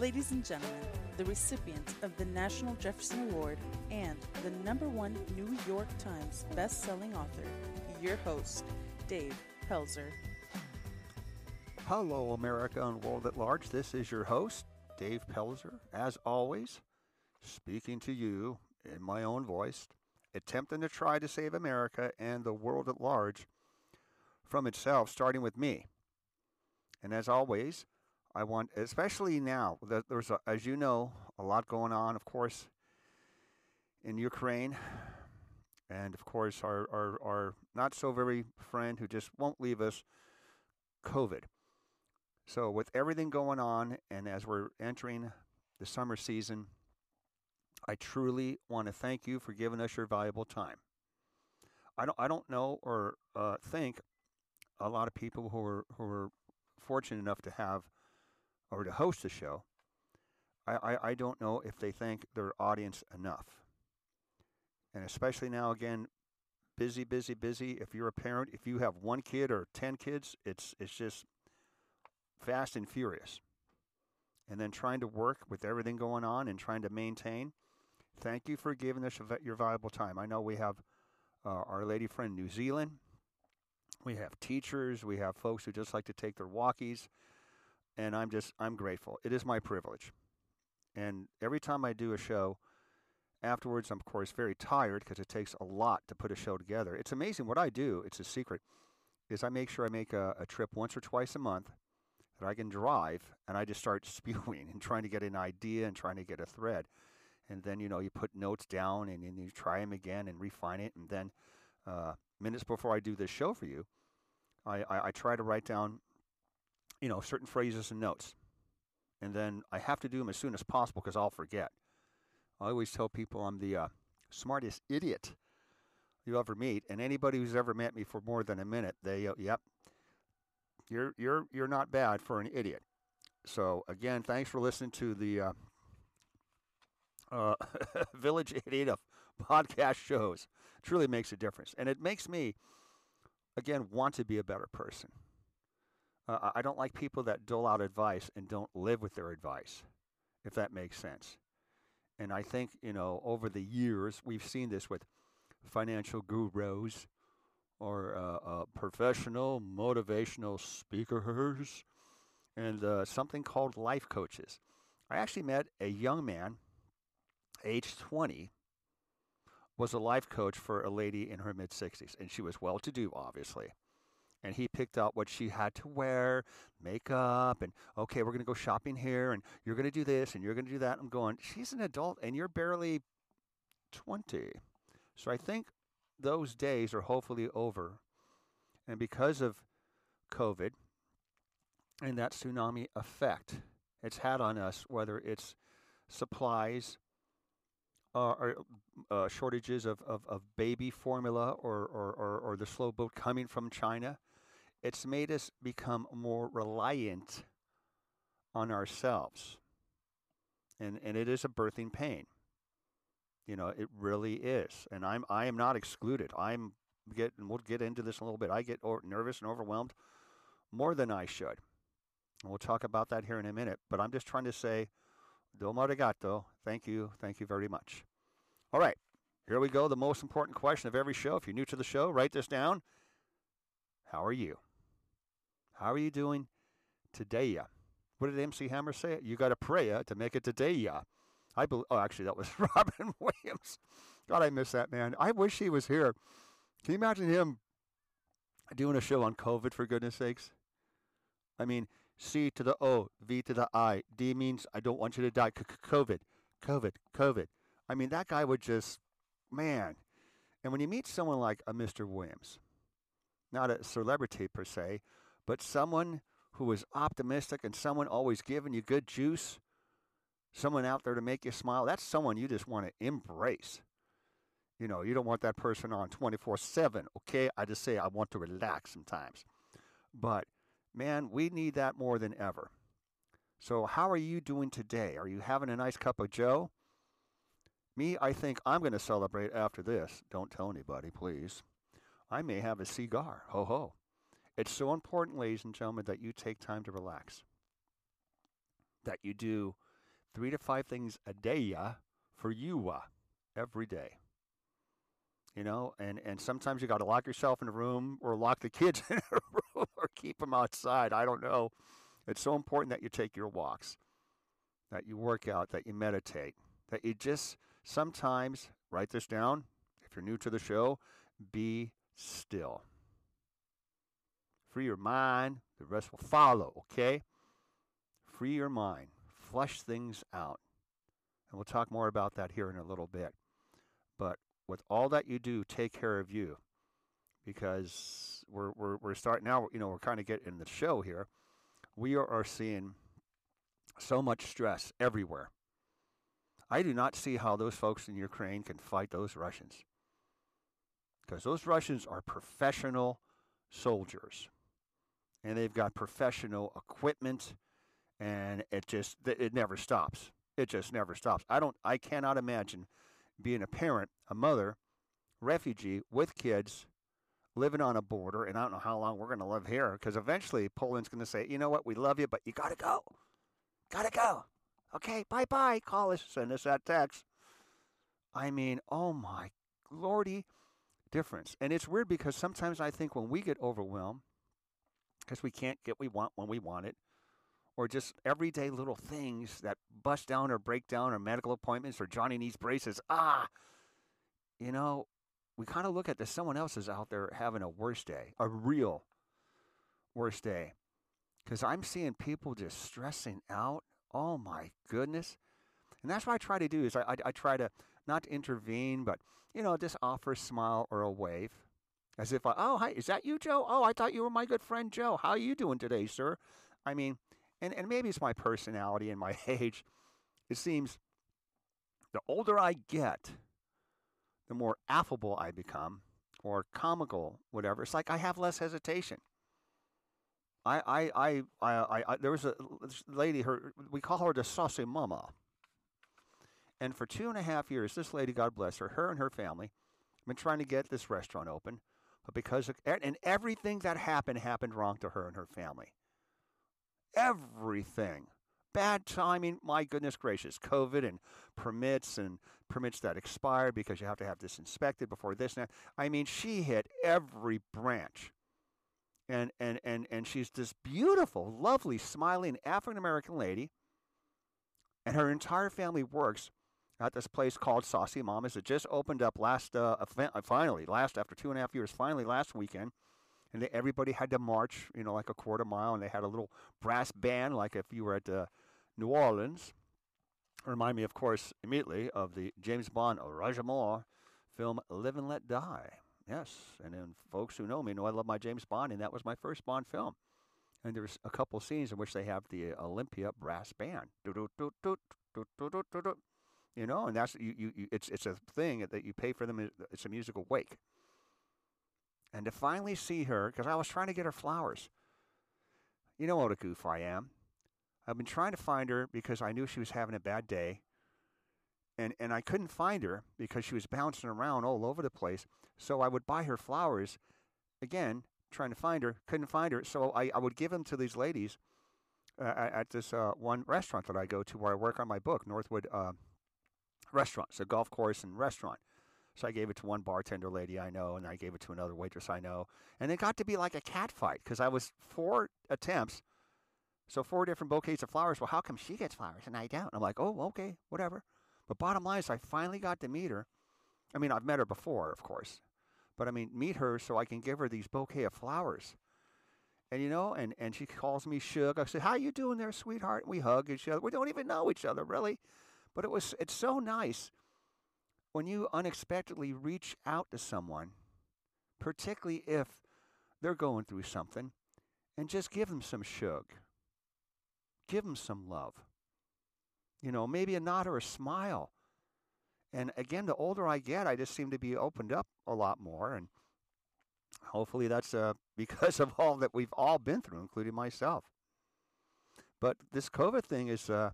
Ladies and gentlemen, the recipient of the National Jefferson Award and the number one New York Times best-selling author, your host, Dave Pelzer. Hello, America and world at large. This is your host, Dave Pelzer, as always, speaking to you in my own voice, attempting to try to save America and the world at large from itself, starting with me. And as always, I want, especially now, that there's, a, as you know, a lot going on, of course, in Ukraine. And of course, our, our, our not so very friend who just won't leave us, COVID. So, with everything going on, and as we're entering the summer season, I truly want to thank you for giving us your valuable time. I don't, I don't know or uh, think a lot of people who are who are fortunate enough to have or to host a show, I, I, I don't know if they thank their audience enough. And especially now, again, busy, busy, busy. If you're a parent, if you have one kid or 10 kids, it's, it's just fast and furious. And then trying to work with everything going on and trying to maintain. Thank you for giving us your valuable time. I know we have uh, our lady friend New Zealand. We have teachers. We have folks who just like to take their walkies and I'm just I'm grateful. It is my privilege. And every time I do a show, afterwards I'm of course very tired because it takes a lot to put a show together. It's amazing what I do. It's a secret. Is I make sure I make a, a trip once or twice a month that I can drive, and I just start spewing and trying to get an idea and trying to get a thread. And then you know you put notes down and, and you try them again and refine it. And then uh, minutes before I do this show for you, I, I, I try to write down you know, certain phrases and notes. And then I have to do them as soon as possible because I'll forget. I always tell people I'm the uh, smartest idiot you ever meet, and anybody who's ever met me for more than a minute, they, uh, yep, you're you're you're not bad for an idiot. So again, thanks for listening to the uh, uh, Village Idiot of podcast shows. Truly makes a difference, and it makes me again want to be a better person. Uh, I don't like people that dole out advice and don't live with their advice, if that makes sense. And I think, you know, over the years, we've seen this with financial gurus or uh, uh, professional motivational speakers and uh, something called life coaches. I actually met a young man, age 20, was a life coach for a lady in her mid 60s, and she was well to do, obviously and he picked out what she had to wear, makeup, and okay, we're going to go shopping here, and you're going to do this, and you're going to do that. I'm going, she's an adult, and you're barely 20. So I think those days are hopefully over. And because of COVID and that tsunami effect it's had on us, whether it's supplies, uh, or uh, shortages of, of, of, baby formula or, or, or, or, the slow boat coming from China, it's made us become more reliant on ourselves. And, and it is a birthing pain. You know, it really is. And I'm, I am not excluded. I'm getting, we'll get into this a little bit. I get nervous and overwhelmed more than I should. And we'll talk about that here in a minute. But I'm just trying to say, domo arigato. Thank you. Thank you very much. All right. Here we go. The most important question of every show. If you're new to the show, write this down. How are you? How are you doing today? What did MC Hammer say? You got to pray to make it today. I believe. Oh, actually, that was Robin Williams. God, I miss that man. I wish he was here. Can you imagine him doing a show on COVID? For goodness sakes. I mean, C to the O, V to the I. D means I don't want you to die. COVID, COVID, COVID. I mean, that guy would just, man. And when you meet someone like a Mr. Williams, not a celebrity per se, but someone who is optimistic and someone always giving you good juice, someone out there to make you smile, that's someone you just want to embrace. You know, you don't want that person on 24 7, okay? I just say I want to relax sometimes. But man, we need that more than ever. So, how are you doing today? Are you having a nice cup of Joe? Me, I think I'm going to celebrate after this. Don't tell anybody, please. I may have a cigar. Ho ho. It's so important, ladies and gentlemen, that you take time to relax, that you do three to five things a day for you uh, every day. You know, and, and sometimes you got to lock yourself in a room or lock the kids in a room or keep them outside. I don't know. It's so important that you take your walks, that you work out, that you meditate, that you just sometimes write this down. If you're new to the show, be still. Free your mind, the rest will follow, okay? Free your mind, flush things out. And we'll talk more about that here in a little bit. But with all that you do, take care of you because we're, we're, we're starting now, you know, we're kind of getting the show here. We are, are seeing so much stress everywhere. I do not see how those folks in Ukraine can fight those Russians because those Russians are professional soldiers and they've got professional equipment and it just it never stops. It just never stops. I don't i cannot imagine being a parent a mother refugee with kids living on a border and i don't know how long we're going to live here because eventually poland's going to say you know what? We love you but you got to go. Got to go. Okay? Bye bye call us send us that text. I mean oh my lordy difference. And it's weird because sometimes i think when we get overwhelmed because we can't get what we want when we want it, or just everyday little things that bust down or break down, or medical appointments, or Johnny needs braces. Ah, you know, we kind of look at this. Someone else is out there having a worse day, a real worse day, because I'm seeing people just stressing out. Oh my goodness, and that's what I try to do. Is I, I, I try to not intervene, but you know, just offer a smile or a wave as if oh, hi, is that you, Joe? Oh, I thought you were my good friend, Joe. How are you doing today, sir? I mean, and, and maybe it's my personality and my age. It seems the older I get, the more affable I become or comical, whatever. It's like I have less hesitation. I, I, I, I, I, there was a lady, her, we call her the saucy mama. And for two and a half years, this lady, God bless her, her and her family, been trying to get this restaurant open. Because of, and everything that happened happened wrong to her and her family. Everything. Bad timing, my goodness gracious. COVID and permits and permits that expired because you have to have this inspected before this and that. I mean, she hit every branch. And, and, and, and she's this beautiful, lovely, smiling African American lady. And her entire family works at this place called Saucy Mamas. It just opened up last, uh, uh, finally, last after two and a half years, finally last weekend. And they, everybody had to march, you know, like a quarter mile, and they had a little brass band, like if you were at uh, New Orleans. Remind me, of course, immediately of the James Bond Roger Moore film Live and Let Die. Yes, and then folks who know me know I love my James Bond, and that was my first Bond film. And there's a couple scenes in which they have the Olympia brass band you know, and that's you, you, you it's it's a thing that you pay for them. It's a musical wake. And to finally see her, because I was trying to get her flowers. You know what a goof I am. I've been trying to find her because I knew she was having a bad day. And, and I couldn't find her because she was bouncing around all over the place. So I would buy her flowers, again, trying to find her, couldn't find her. So I, I would give them to these ladies uh, at this uh, one restaurant that I go to where I work on my book, Northwood uh, restaurants, so golf course and restaurant. So I gave it to one bartender lady I know, and I gave it to another waitress I know. And it got to be like a cat fight because I was four attempts. So four different bouquets of flowers. Well, how come she gets flowers and I don't? I'm like, oh, okay, whatever. But bottom line is, I finally got to meet her. I mean, I've met her before, of course, but I mean, meet her so I can give her these bouquet of flowers. And you know, and and she calls me Shug. I said, "How you doing there, sweetheart?" And we hug each other. We don't even know each other really. But it was it's so nice when you unexpectedly reach out to someone, particularly if they're going through something, and just give them some shug. Give them some love. You know, maybe a nod or a smile. And again, the older I get, I just seem to be opened up a lot more. And hopefully that's uh, because of all that we've all been through, including myself. But this COVID thing is uh,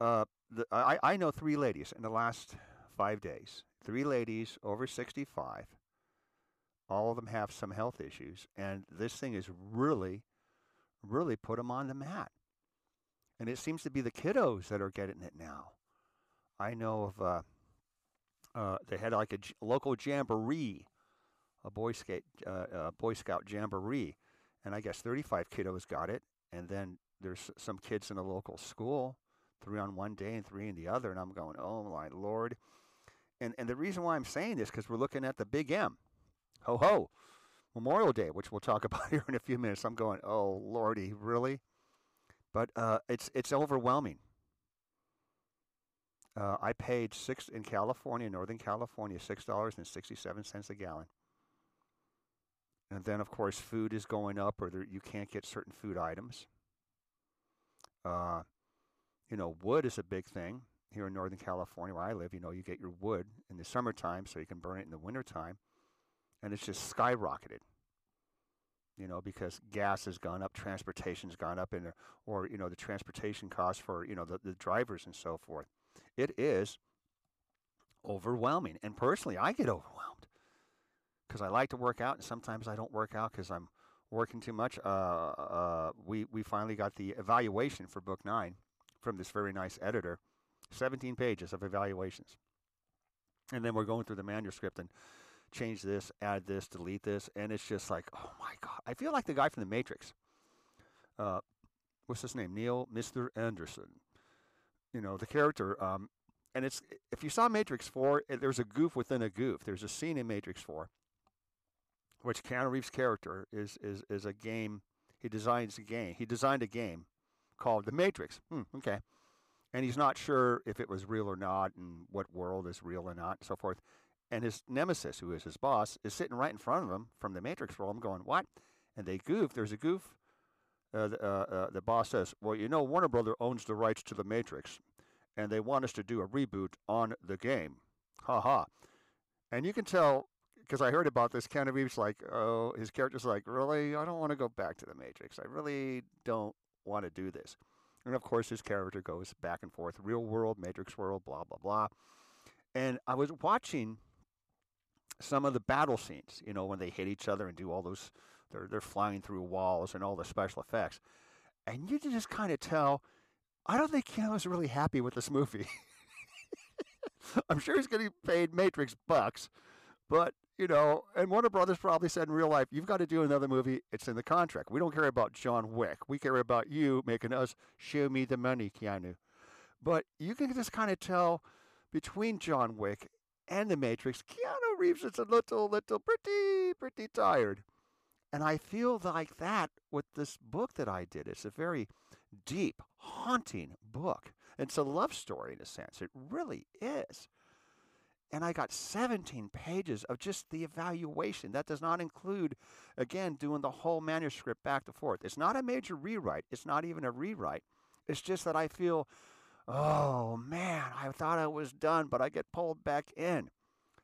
uh, the, I, I know three ladies in the last five days. Three ladies over 65. All of them have some health issues. And this thing has really, really put them on the mat. And it seems to be the kiddos that are getting it now. I know of, uh, uh, they had like a j- local jamboree, a Boy Scout, uh, Boy Scout jamboree. And I guess 35 kiddos got it. And then there's some kids in a local school, three on one day and three in the other. And I'm going, oh my Lord. And, and the reason why I'm saying this, because we're looking at the big M. Ho ho. Memorial Day, which we'll talk about here in a few minutes. I'm going, oh lordy, really? But uh, it's it's overwhelming. Uh, I paid six in California, Northern California, six dollars and sixty-seven cents a gallon. And then, of course, food is going up, or there, you can't get certain food items. Uh, you know, wood is a big thing here in Northern California, where I live. You know, you get your wood in the summertime, so you can burn it in the wintertime and it's just skyrocketed. You know, because gas has gone up, transportation's gone up, and or you know the transportation costs for you know the, the drivers and so forth. It is overwhelming, and personally, I get overwhelmed because I like to work out, and sometimes I don't work out because I'm working too much. Uh, uh, we we finally got the evaluation for book nine from this very nice editor, 17 pages of evaluations, and then we're going through the manuscript and change this, add this, delete this, and it's just like, oh my god! I feel like the guy from The Matrix. Uh, what's his name? Neo Mr. Anderson. You know the character. Um, and it's if you saw Matrix Four, there's a goof within a goof. There's a scene in Matrix Four, which Keanu Reeves' character is is is a game. He designs a game. He designed a game called The Matrix. Hmm, okay. And he's not sure if it was real or not, and what world is real or not, and so forth and his nemesis, who is his boss, is sitting right in front of him from the Matrix world. I'm going, what? And they goof. There's a goof. Uh, the, uh, uh, the boss says, well, you know, Warner Brother owns the rights to the Matrix, and they want us to do a reboot on the game. Ha ha. And you can tell, because I heard about this, Keanu Reeves like, oh, his character's like, really? I don't want to go back to the Matrix. I really don't want to do this. And of course, his character goes back and forth, real world, Matrix world, blah, blah, blah. And I was watching some of the battle scenes, you know, when they hit each other and do all those, they're, they're flying through walls and all the special effects. And you can just kind of tell, I don't think Keanu's really happy with this movie. I'm sure he's getting paid Matrix bucks, but you know, and Warner Brothers probably said in real life, you've got to do another movie. It's in the contract. We don't care about John Wick. We care about you making us show me the money, Keanu. But you can just kind of tell between John Wick and The Matrix, Keanu Reeves is a little, little pretty, pretty tired. And I feel like that with this book that I did. It's a very deep, haunting book. It's a love story in a sense. It really is. And I got 17 pages of just the evaluation. That does not include, again, doing the whole manuscript back to forth. It's not a major rewrite. It's not even a rewrite. It's just that I feel oh man, I thought I was done, but I get pulled back in.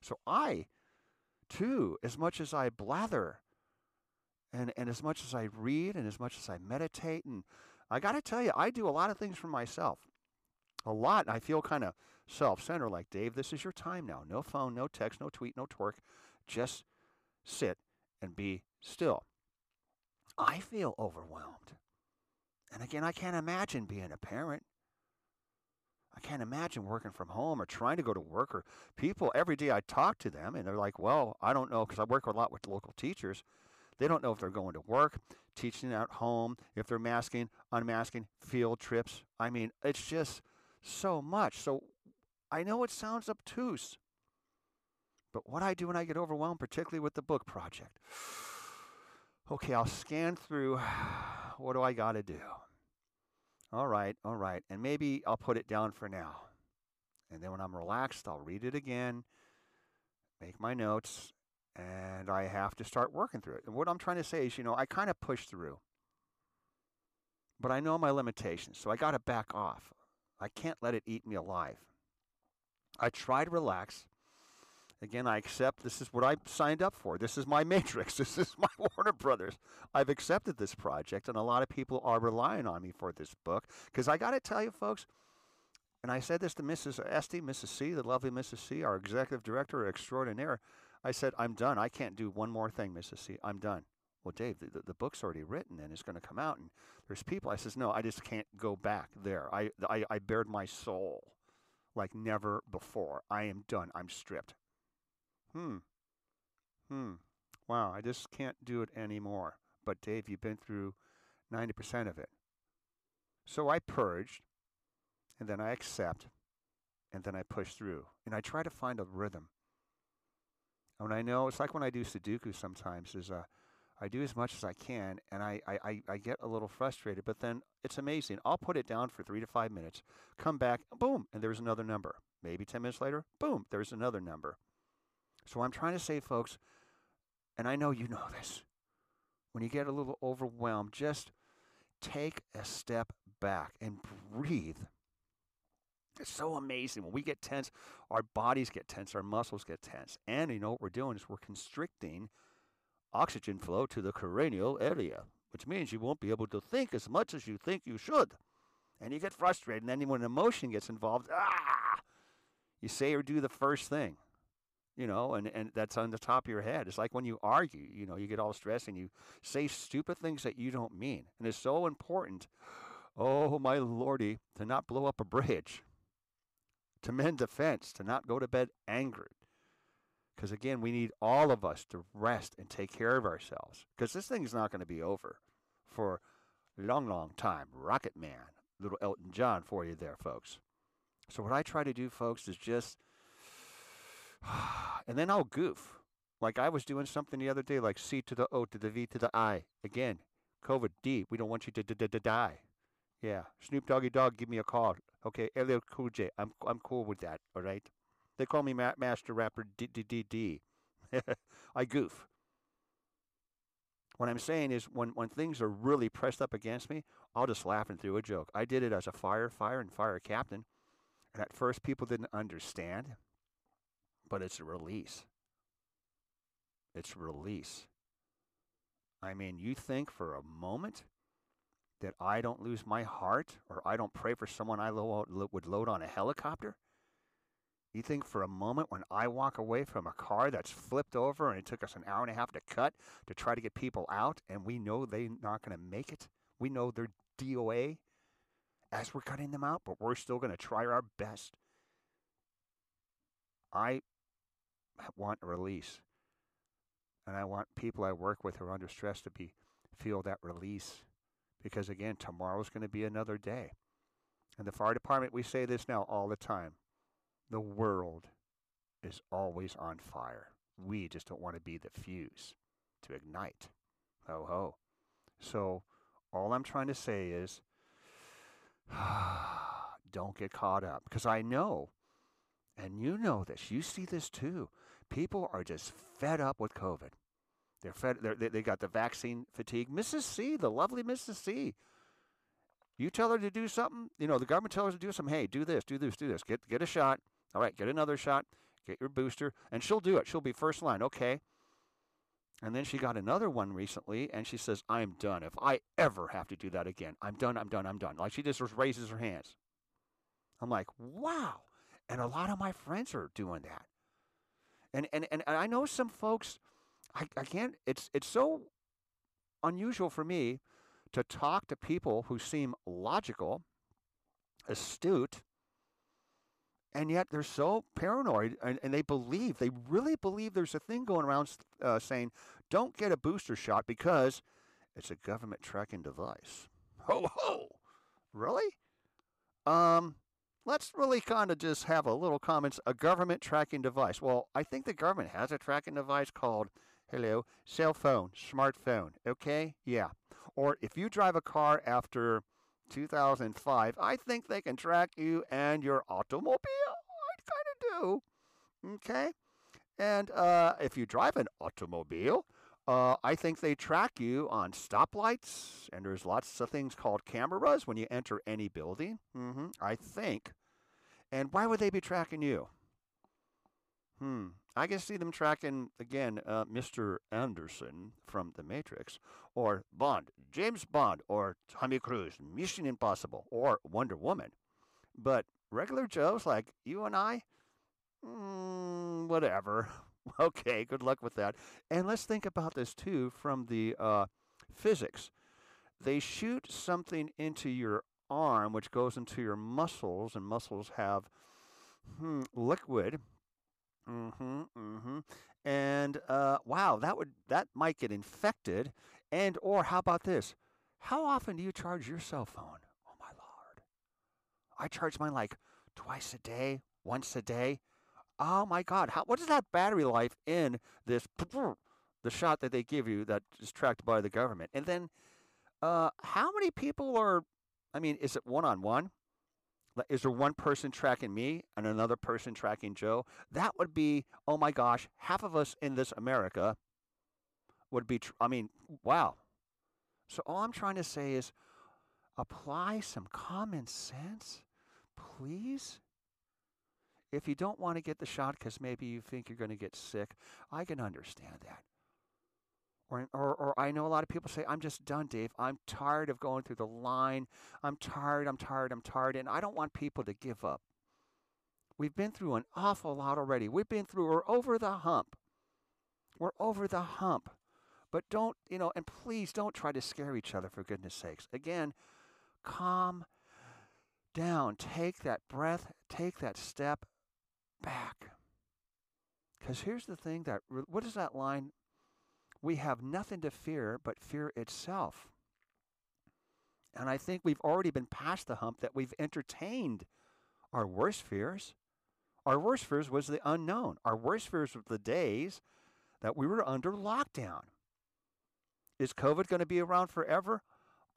So I, too, as much as I blather and, and as much as I read and as much as I meditate, and I got to tell you, I do a lot of things for myself. A lot. I feel kind of self centered, like, Dave, this is your time now. No phone, no text, no tweet, no twerk. Just sit and be still. I feel overwhelmed. And again, I can't imagine being a parent. I can't imagine working from home or trying to go to work or people every day I talk to them and they're like, well, I don't know because I work a lot with local teachers. They don't know if they're going to work, teaching at home, if they're masking, unmasking, field trips. I mean, it's just so much. So I know it sounds obtuse, but what I do when I get overwhelmed, particularly with the book project, okay, I'll scan through what do I got to do? All right, all right. And maybe I'll put it down for now. And then when I'm relaxed, I'll read it again, make my notes, and I have to start working through it. And what I'm trying to say is, you know, I kind of push through, but I know my limitations, so I got to back off. I can't let it eat me alive. I try to relax. Again, I accept this is what I signed up for. This is my matrix. This is my Warner Brothers. I've accepted this project, and a lot of people are relying on me for this book. Because I got to tell you, folks, and I said this to Mrs. Esty, Mrs. C, the lovely Mrs. C, our executive director extraordinaire. I said, I'm done. I can't do one more thing, Mrs. C. I'm done. Well, Dave, the, the, book's already written and it's going to come out. And there's people. I says, no, I just can't go back there. I, I, I bared my soul like never before. I am done. I'm stripped. Hmm. Hmm. Wow, I just can't do it anymore. But Dave, you've been through 90% of it. So I purged, and then I accept, and then I push through. And I try to find a rhythm. And I know it's like when I do Sudoku sometimes, is uh, I do as much as I can, and I, I, I get a little frustrated, but then it's amazing. I'll put it down for three to five minutes, come back, boom, and there's another number. Maybe 10 minutes later, boom, there's another number. So I'm trying to say, folks, and I know you know this, when you get a little overwhelmed, just take a step back and breathe. It's so amazing. When we get tense, our bodies get tense, our muscles get tense. And you know what we're doing is we're constricting oxygen flow to the cranial area, which means you won't be able to think as much as you think you should. And you get frustrated. And then when emotion gets involved, ah, you say or do the first thing you know, and, and that's on the top of your head. It's like when you argue, you know, you get all stressed and you say stupid things that you don't mean. And it's so important, oh my lordy, to not blow up a bridge, to mend a fence, to not go to bed angry. Because again, we need all of us to rest and take care of ourselves. Because this thing is not going to be over for a long, long time. Rocket Man, little Elton John for you there, folks. So, what I try to do, folks, is just and then I'll goof. Like I was doing something the other day, like C to the O to the V to the I. Again, COVID D. We don't want you to d- d- d- die. Yeah, Snoop Doggy Dogg, give me a call. Okay, LL Cool J. I'm I'm cool with that. All right. They call me Ma- Master Rapper D D D D. I goof. What I'm saying is, when when things are really pressed up against me, I'll just laugh and through a joke. I did it as a firefighter and fire captain, and at first people didn't understand but it's a release. It's release. I mean, you think for a moment that I don't lose my heart or I don't pray for someone I lo- would load on a helicopter? You think for a moment when I walk away from a car that's flipped over and it took us an hour and a half to cut to try to get people out and we know they're not going to make it? We know they're DOA as we're cutting them out, but we're still going to try our best. I want a release. And I want people I work with who are under stress to be feel that release. Because again, tomorrow's going to be another day. In the fire department, we say this now all the time. The world is always on fire. We just don't want to be the fuse to ignite. Ho ho. So all I'm trying to say is don't get caught up. Because I know, and you know this, you see this too. People are just fed up with COVID. They're fed. They're, they they got the vaccine fatigue. Mrs. C, the lovely Mrs. C. You tell her to do something. You know the government tells her to do something. Hey, do this, do this, do this. Get get a shot. All right, get another shot. Get your booster, and she'll do it. She'll be first line. Okay. And then she got another one recently, and she says, "I'm done. If I ever have to do that again, I'm done. I'm done. I'm done." Like she just raises her hands. I'm like, wow. And a lot of my friends are doing that. And and, and I know some folks I, I can't it's it's so unusual for me to talk to people who seem logical, astute, and yet they're so paranoid and, and they believe, they really believe there's a thing going around uh, saying, don't get a booster shot because it's a government tracking device. Ho ho! Really? Um, let's really kind of just have a little comments. A government tracking device. Well, I think the government has a tracking device called, hello, cell phone, smartphone. Okay? Yeah. Or if you drive a car after 2005, I think they can track you and your automobile. I kind of do. Okay? And uh, if you drive an automobile, uh, I think they track you on stoplights, and there's lots of things called cameras when you enter any building. Mm-hmm, I think. And why would they be tracking you? Hmm. I can see them tracking again, uh, Mr. Anderson from The Matrix, or Bond, James Bond, or Tommy Cruise, Mission Impossible, or Wonder Woman. But regular Joes like you and I, mm, whatever. Okay, good luck with that. And let's think about this too from the uh, physics. They shoot something into your arm, which goes into your muscles, and muscles have hmm, liquid. Mm-hmm, mm-hmm. And uh, wow, that would that might get infected. And or how about this? How often do you charge your cell phone? Oh my lord, I charge mine like twice a day, once a day. Oh my God, how, what is that battery life in this the shot that they give you that is tracked by the government? And then, uh, how many people are? I mean, is it one on one? Is there one person tracking me and another person tracking Joe? That would be, oh my gosh, half of us in this America would be, I mean, wow. So all I'm trying to say is apply some common sense, please. If you don't want to get the shot because maybe you think you're going to get sick, I can understand that. Or, or, or I know a lot of people say, I'm just done, Dave. I'm tired of going through the line. I'm tired, I'm tired, I'm tired. And I don't want people to give up. We've been through an awful lot already. We've been through, we're over the hump. We're over the hump. But don't, you know, and please don't try to scare each other for goodness sakes. Again, calm down. Take that breath, take that step back. Because here's the thing that, what is that line? We have nothing to fear but fear itself. And I think we've already been past the hump that we've entertained our worst fears. Our worst fears was the unknown. Our worst fears were the days that we were under lockdown. Is COVID going to be around forever?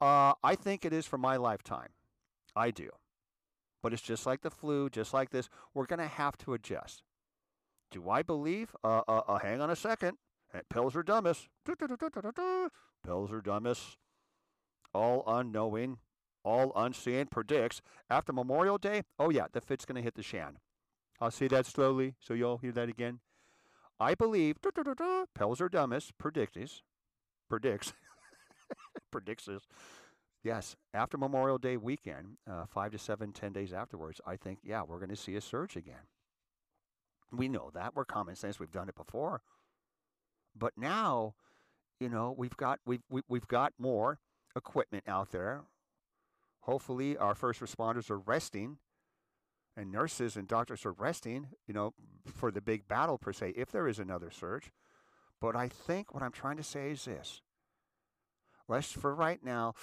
Uh, I think it is for my lifetime. I do. But it's just like the flu, just like this. We're going to have to adjust. Do I believe? Uh, uh, uh, hang on a second. Pills are dumbest. Pills are dumbest. All unknowing, all unseen predicts after Memorial Day. Oh yeah, the fit's going to hit the shan. I'll say that slowly, so you'll hear that again. I believe Pills are dumbest predicts predicts predicts this Yes, after Memorial Day weekend, uh, five to seven, ten days afterwards, I think, yeah, we're going to see a surge again. We know that. We're common sense. We've done it before. But now, you know, we've got we've we, have got more equipment out there. Hopefully, our first responders are resting, and nurses and doctors are resting. You know, for the big battle per se, if there is another surge. But I think what I'm trying to say is this: let's for right now,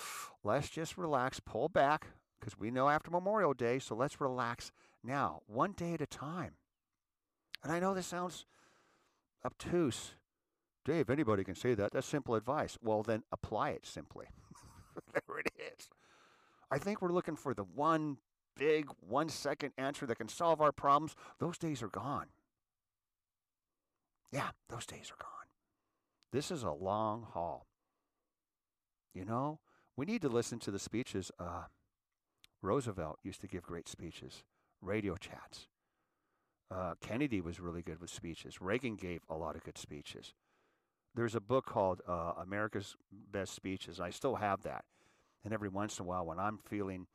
let's just relax, pull back, because we know after Memorial Day, so let's relax now, one day at a time. And I know this sounds obtuse. Dave, anybody can say that. That's simple advice. Well, then apply it simply. there it is. I think we're looking for the one big one second answer that can solve our problems. Those days are gone. Yeah, those days are gone. This is a long haul. You know, we need to listen to the speeches. Uh, Roosevelt used to give great speeches, radio chats. Uh, Kennedy was really good with speeches. Reagan gave a lot of good speeches. There's a book called uh, America's Best Speeches. I still have that. And every once in a while, when I'm feeling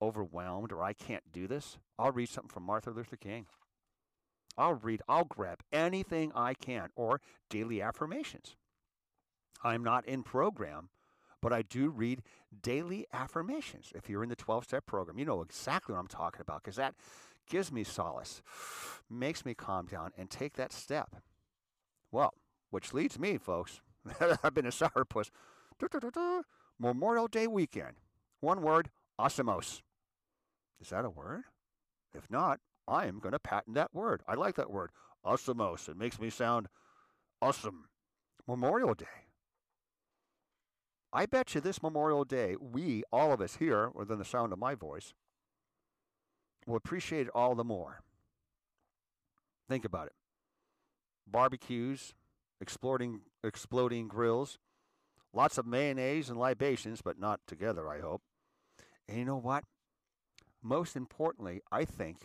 overwhelmed or I can't do this, I'll read something from Martin Luther King. I'll read, I'll grab anything I can, or daily affirmations. I'm not in program, but I do read daily affirmations. If you're in the 12 step program, you know exactly what I'm talking about because that gives me solace, makes me calm down and take that step. Well, which leads me, folks, I've been a sourpuss. Memorial Day weekend. One word, osmos. Is that a word? If not, I am going to patent that word. I like that word, osmos. It makes me sound awesome. Memorial Day. I bet you this Memorial Day, we, all of us here, within the sound of my voice, will appreciate it all the more. Think about it. Barbecues, exploding, exploding grills, lots of mayonnaise and libations, but not together, I hope. And you know what? Most importantly, I think,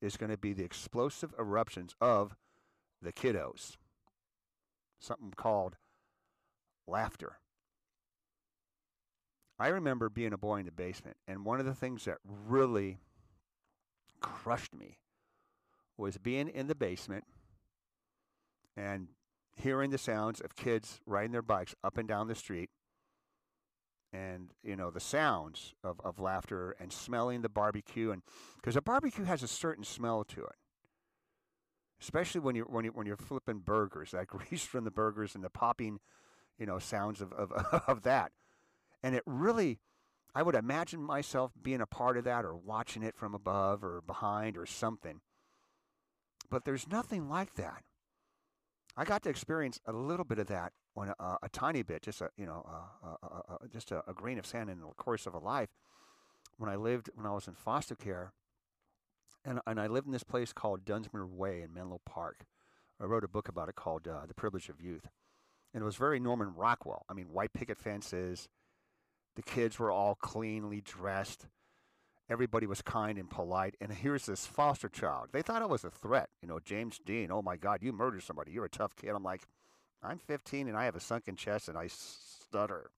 is going to be the explosive eruptions of the kiddos. Something called laughter. I remember being a boy in the basement, and one of the things that really crushed me was being in the basement and hearing the sounds of kids riding their bikes up and down the street and you know the sounds of, of laughter and smelling the barbecue and because a barbecue has a certain smell to it. Especially when you're when you when you're flipping burgers that grease from the burgers and the popping you know sounds of, of of that. And it really i would imagine myself being a part of that or watching it from above or behind or something. But there's nothing like that I got to experience a little bit of that when uh, a tiny bit, just a you know, uh, uh, just a, a, grain of sand in the course of a life. When I lived, when I was in foster care, and and I lived in this place called Dunsmuir Way in Menlo Park. I wrote a book about it called uh, The Privilege of Youth, and it was very Norman Rockwell. I mean, white picket fences. The kids were all cleanly dressed everybody was kind and polite. And here's this foster child. They thought I was a threat. You know, James Dean, oh my God, you murdered somebody. You're a tough kid. I'm like, I'm 15 and I have a sunken chest and I stutter.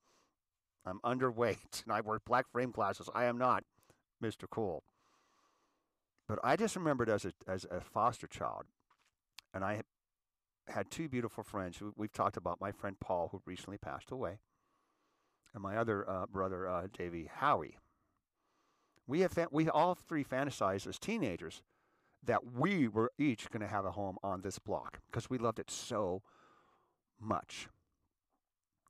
I'm underweight and I wear black frame glasses. I am not Mr. Cool. But I just remembered as a, as a foster child, and I had two beautiful friends. We've talked about my friend Paul, who recently passed away, and my other uh, brother, uh, Davey Howie, we have we all three fantasized as teenagers that we were each going to have a home on this block because we loved it so much.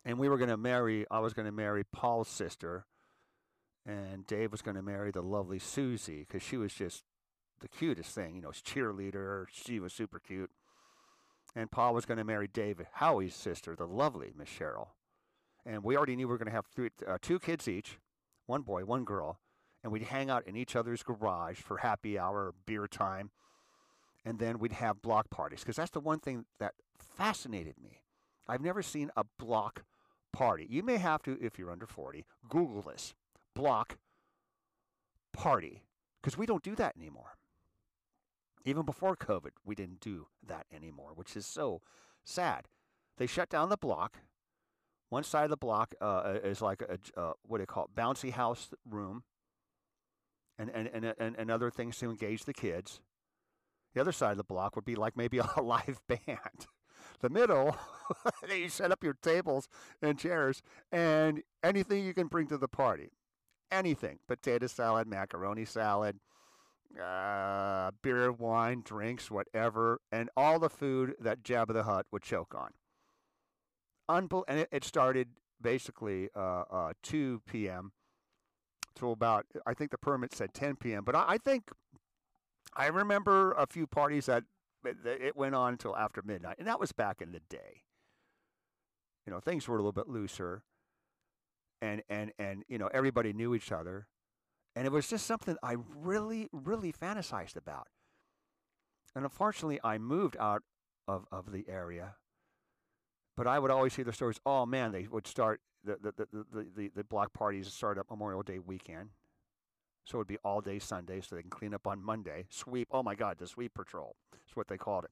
And we were going to marry, I was going to marry Paul's sister, and Dave was going to marry the lovely Susie because she was just the cutest thing. You know, cheerleader. She was super cute. And Paul was going to marry David, Howie's sister, the lovely Miss Cheryl. And we already knew we were going to have three, uh, two kids each, one boy, one girl and we'd hang out in each other's garage for happy hour, beer time, and then we'd have block parties because that's the one thing that fascinated me. I've never seen a block party. You may have to, if you're under 40, Google this block party because we don't do that anymore. Even before COVID, we didn't do that anymore, which is so sad. They shut down the block. One side of the block uh, is like a, uh, what do you call it, bouncy house room and, and, and, and, other things to engage the kids. The other side of the block would be like maybe a live band. The middle, you set up your tables and chairs and anything you can bring to the party. Anything. Potato salad, macaroni salad, uh, beer, wine, drinks, whatever, and all the food that Jabba the Hutt would choke on. Unbel- and it, it started basically uh, uh, 2 p.m till about I think the permit said 10 p.m. But I, I think I remember a few parties that it went on until after midnight, and that was back in the day. You know, things were a little bit looser, and and and you know everybody knew each other, and it was just something I really really fantasized about. And unfortunately, I moved out of of the area, but I would always hear the stories. Oh man, they would start the, the, the, the, the block parties start up Memorial Day weekend. So it would be all day Sunday so they can clean up on Monday. Sweep, oh my God, the sweep patrol is what they called it.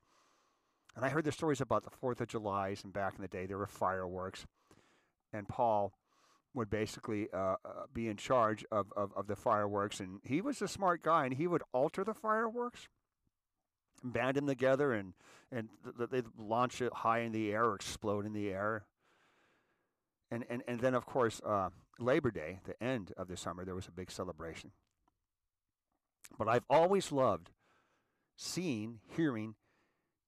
And I heard the stories about the 4th of July's, and back in the day there were fireworks. And Paul would basically uh, uh, be in charge of, of, of the fireworks. And he was a smart guy, and he would alter the fireworks, band them together, and, and th- th- they'd launch it high in the air or explode in the air and, and, and then, of course, uh, Labor Day, the end of the summer, there was a big celebration. But I've always loved seeing, hearing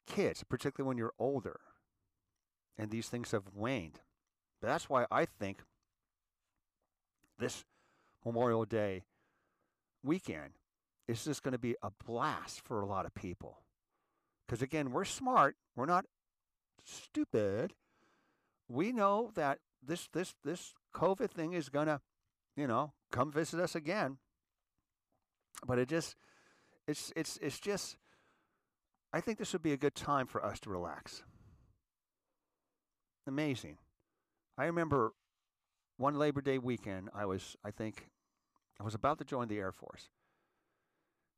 kids, particularly when you're older, and these things have waned. But that's why I think this Memorial Day weekend is just going to be a blast for a lot of people. Because again, we're smart, we're not stupid. We know that this this this COVID thing is gonna, you know, come visit us again. But it just it's it's it's just I think this would be a good time for us to relax. Amazing. I remember one Labor Day weekend I was I think I was about to join the Air Force.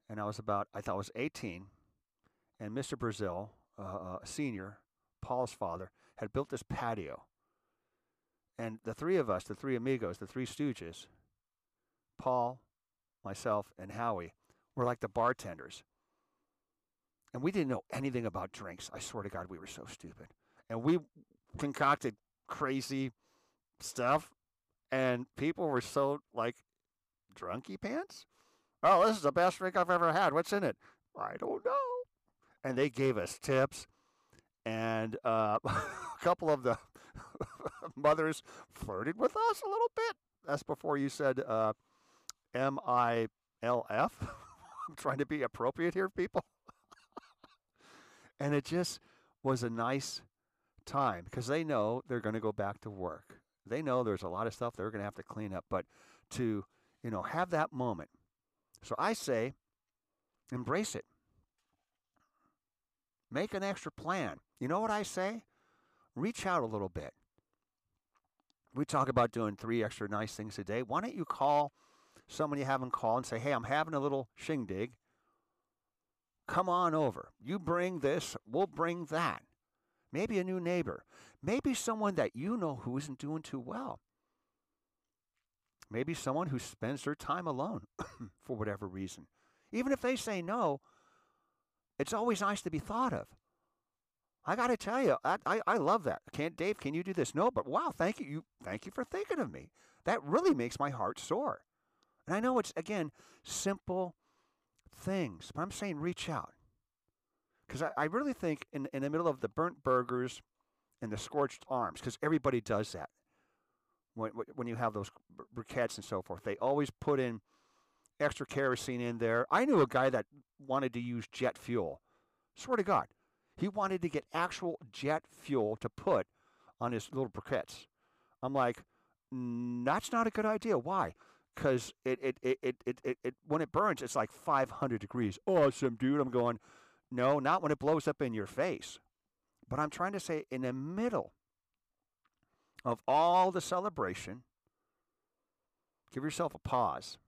And I was about I thought I was 18 and Mr. Brazil, uh, uh, senior, Paul's father, had built this patio and the three of us, the three amigos, the three stooges, Paul, myself, and Howie, were like the bartenders. and we didn't know anything about drinks. I swear to God, we were so stupid. And we concocted crazy stuff, and people were so like drunky pants. Oh, this is the best drink I've ever had. What's in it? I don't know. And they gave us tips, and uh, a couple of the mothers flirted with us a little bit. That's before you said uh, M I L F. I'm trying to be appropriate here, people. and it just was a nice time because they know they're going to go back to work. They know there's a lot of stuff they're going to have to clean up, but to, you know, have that moment. So I say, embrace it. Make an extra plan. You know what I say? Reach out a little bit. We talk about doing three extra nice things a day. Why don't you call someone you haven't called and say, hey, I'm having a little shindig. Come on over. You bring this, we'll bring that. Maybe a new neighbor. Maybe someone that you know who isn't doing too well. Maybe someone who spends their time alone for whatever reason. Even if they say no, it's always nice to be thought of. I got to tell you, I, I, I, love that. Can't Dave? Can you do this? No, but wow, thank you. You thank you for thinking of me. That really makes my heart soar. And I know it's, again, simple things, but I'm saying reach out. Because I, I really think in, in the middle of the burnt burgers and the scorched arms, because everybody does that when, when you have those briquettes and so forth, they always put in extra kerosene in there. I knew a guy that wanted to use jet fuel. Swear to God. He wanted to get actual jet fuel to put on his little briquettes. I'm like, mm, that's not a good idea. Why? because it it, it, it, it, it, it, when it burns, it's like 500 degrees. Awesome, dude. I'm going, no, not when it blows up in your face. But I'm trying to say in the middle of all the celebration, give yourself a pause.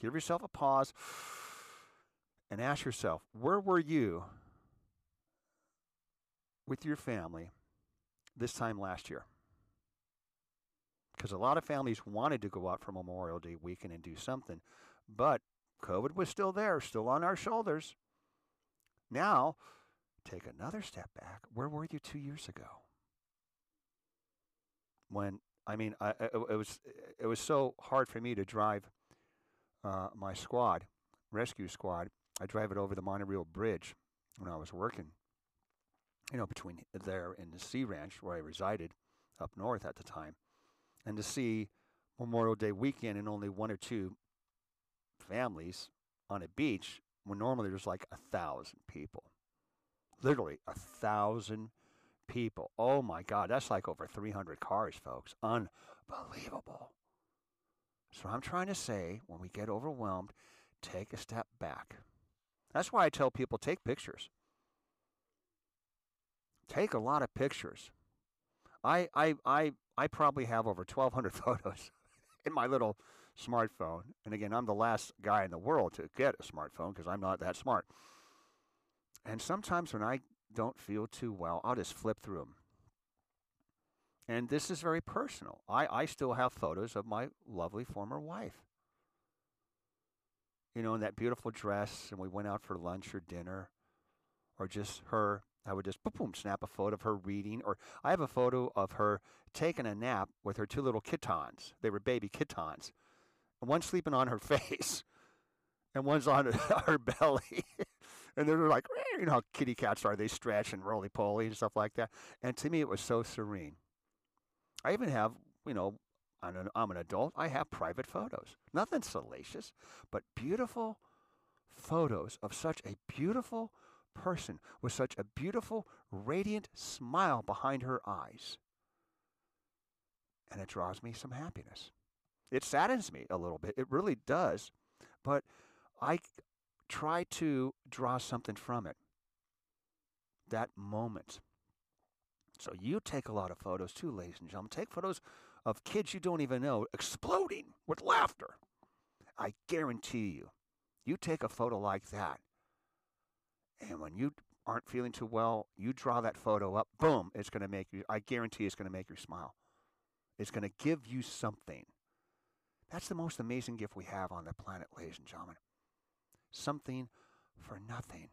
Give yourself a pause and ask yourself, where were you with your family this time last year? because a lot of families wanted to go out for Memorial Day weekend and do something, but COVID was still there, still on our shoulders. Now, take another step back. Where were you two years ago? When I mean, I, it, it was it was so hard for me to drive uh, my squad, rescue squad. I drive it over the Monorail Bridge when I was working. You know, between there and the Sea Ranch where I resided up north at the time and to see Memorial Day weekend and only one or two families on a beach when normally there's like a thousand people. Literally a thousand people. Oh my God, that's like over 300 cars, folks. Unbelievable. So I'm trying to say when we get overwhelmed, take a step back. That's why I tell people take pictures. Take a lot of pictures. I, I, I I probably have over 1,200 photos in my little smartphone. And again, I'm the last guy in the world to get a smartphone because I'm not that smart. And sometimes when I don't feel too well, I'll just flip through them. And this is very personal. I, I still have photos of my lovely former wife. You know, in that beautiful dress, and we went out for lunch or dinner, or just her I would just boom, boom, snap a photo of her reading, or I have a photo of her taking a nap with her two little kittens. They were baby kittens. And one's sleeping on her face, and one's on her belly. And they're like, eh, you know how kitty cats are. They stretch and roly poly and stuff like that. And to me, it was so serene. I even have, you know, I'm an, I'm an adult. I have private photos. Nothing salacious, but beautiful photos of such a beautiful person with such a beautiful, radiant smile behind her eyes. And it draws me some happiness. It saddens me a little bit. It really does. But I try to draw something from it. That moment. So you take a lot of photos too, ladies and gentlemen. Take photos of kids you don't even know exploding with laughter. I guarantee you, you take a photo like that, and when you aren't feeling too well, you draw that photo up, boom, it's going to make you, I guarantee it's going to make you smile. It's going to give you something. That's the most amazing gift we have on the planet, ladies and gentlemen. Something for nothing.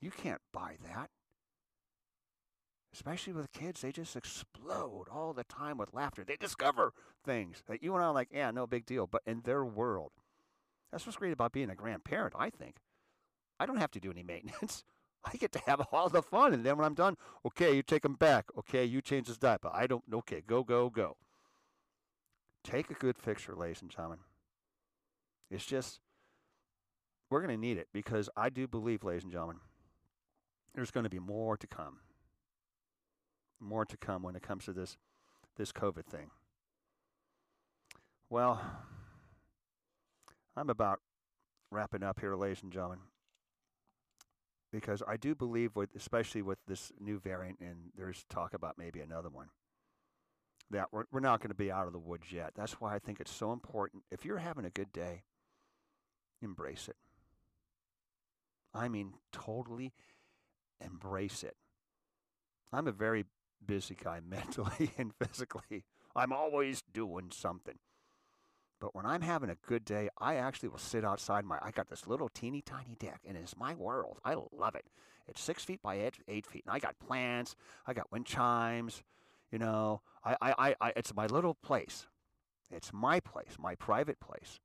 You can't buy that. Especially with kids, they just explode all the time with laughter. They discover things that you and I are like, yeah, no big deal. But in their world, that's what's great about being a grandparent, I think. I don't have to do any maintenance. I get to have all the fun. And then when I'm done, okay, you take them back. Okay, you change his diaper. I don't, okay, go, go, go. Take a good fixture, ladies and gentlemen. It's just, we're going to need it because I do believe, ladies and gentlemen, there's going to be more to come. More to come when it comes to this, this COVID thing. Well, I'm about wrapping up here, ladies and gentlemen, because I do believe, with especially with this new variant, and there's talk about maybe another one, that we're, we're not going to be out of the woods yet. That's why I think it's so important. If you're having a good day, embrace it. I mean, totally embrace it. I'm a very busy guy mentally and physically. I'm always doing something. But when I'm having a good day, I actually will sit outside my. I got this little teeny tiny deck, and it's my world. I love it. It's six feet by eight, eight feet, and I got plants. I got wind chimes. You know, I, I, I, it's my little place. It's my place, my private place.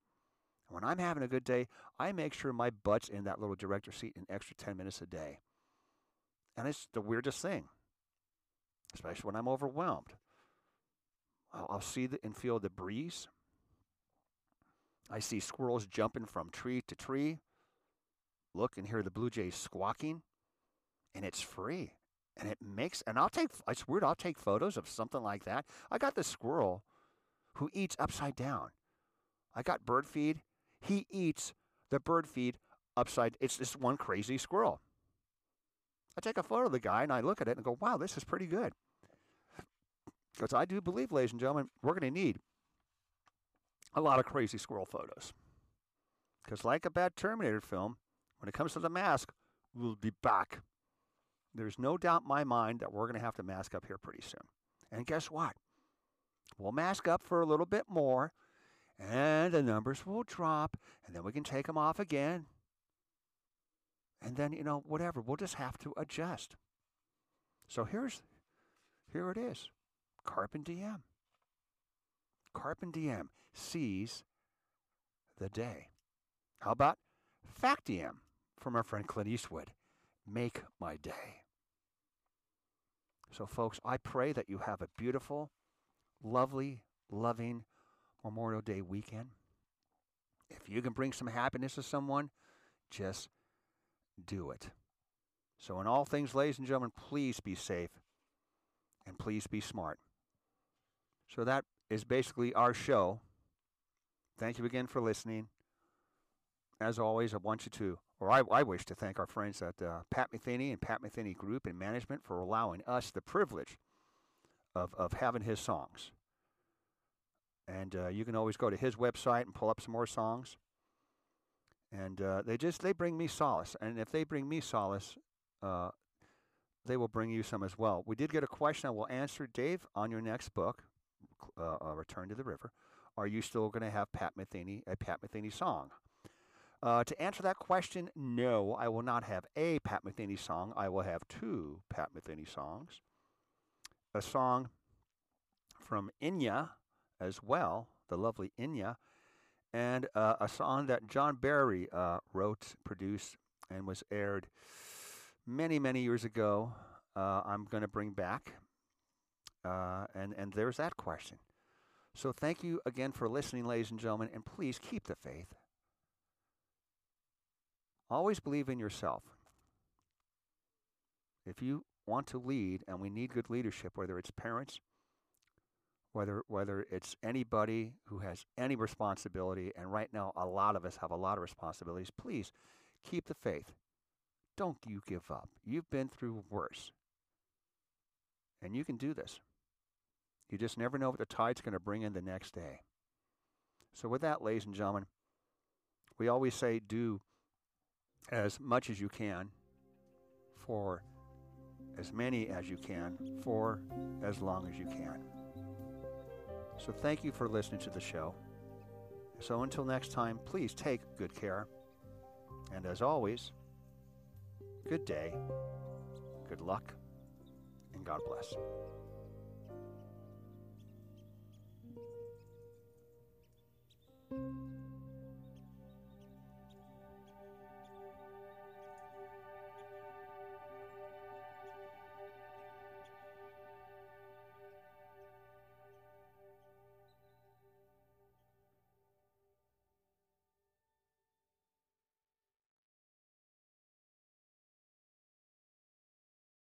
And when I'm having a good day, I make sure my butt's in that little director seat an extra 10 minutes a day. And it's the weirdest thing, especially when I'm overwhelmed. I'll, I'll see the, and feel the breeze. I see squirrels jumping from tree to tree. Look and hear the blue jays squawking. And it's free. And it makes, and I'll take, it's weird, I'll take photos of something like that. I got this squirrel who eats upside down. I got bird feed. He eats the bird feed upside, it's this one crazy squirrel. I take a photo of the guy and I look at it and go, wow, this is pretty good. Because I do believe, ladies and gentlemen, we're going to need a lot of crazy squirrel photos. Because, like a bad Terminator film, when it comes to the mask, we'll be back. There's no doubt in my mind that we're going to have to mask up here pretty soon. And guess what? We'll mask up for a little bit more, and the numbers will drop, and then we can take them off again. And then, you know, whatever, we'll just have to adjust. So here's here it is. Carpe diem. Carpe diem seize the day. How about Fac diem from our friend Clint Eastwood? Make my day. So, folks, I pray that you have a beautiful, lovely, loving Memorial Day weekend. If you can bring some happiness to someone, just do it. So, in all things, ladies and gentlemen, please be safe and please be smart. So, that is basically our show. Thank you again for listening. As always, I want you to, or I, I wish to thank our friends at uh, Pat Metheny and Pat Metheny Group and Management for allowing us the privilege of, of having his songs. And uh, you can always go to his website and pull up some more songs. And uh, they just they bring me solace, and if they bring me solace, uh, they will bring you some as well. We did get a question I will answer, Dave, on your next book, uh, uh, Return to the River. Are you still going to have Pat Metheny a Pat Metheny song? Uh, to answer that question, no, I will not have a Pat Metheny song. I will have two Pat Metheny songs. A song from Enya as well, the lovely Enya, and uh, a song that John Barry uh, wrote, produced, and was aired many, many years ago. Uh, I'm going to bring back, uh, and and there's that question. So thank you again for listening, ladies and gentlemen, and please keep the faith. Always believe in yourself. If you want to lead, and we need good leadership, whether it's parents, whether whether it's anybody who has any responsibility, and right now a lot of us have a lot of responsibilities, please keep the faith. Don't you give up. You've been through worse. And you can do this. You just never know what the tide's going to bring in the next day. So, with that, ladies and gentlemen, we always say do as much as you can for as many as you can for as long as you can. So thank you for listening to the show. So until next time, please take good care. And as always, good day, good luck, and God bless.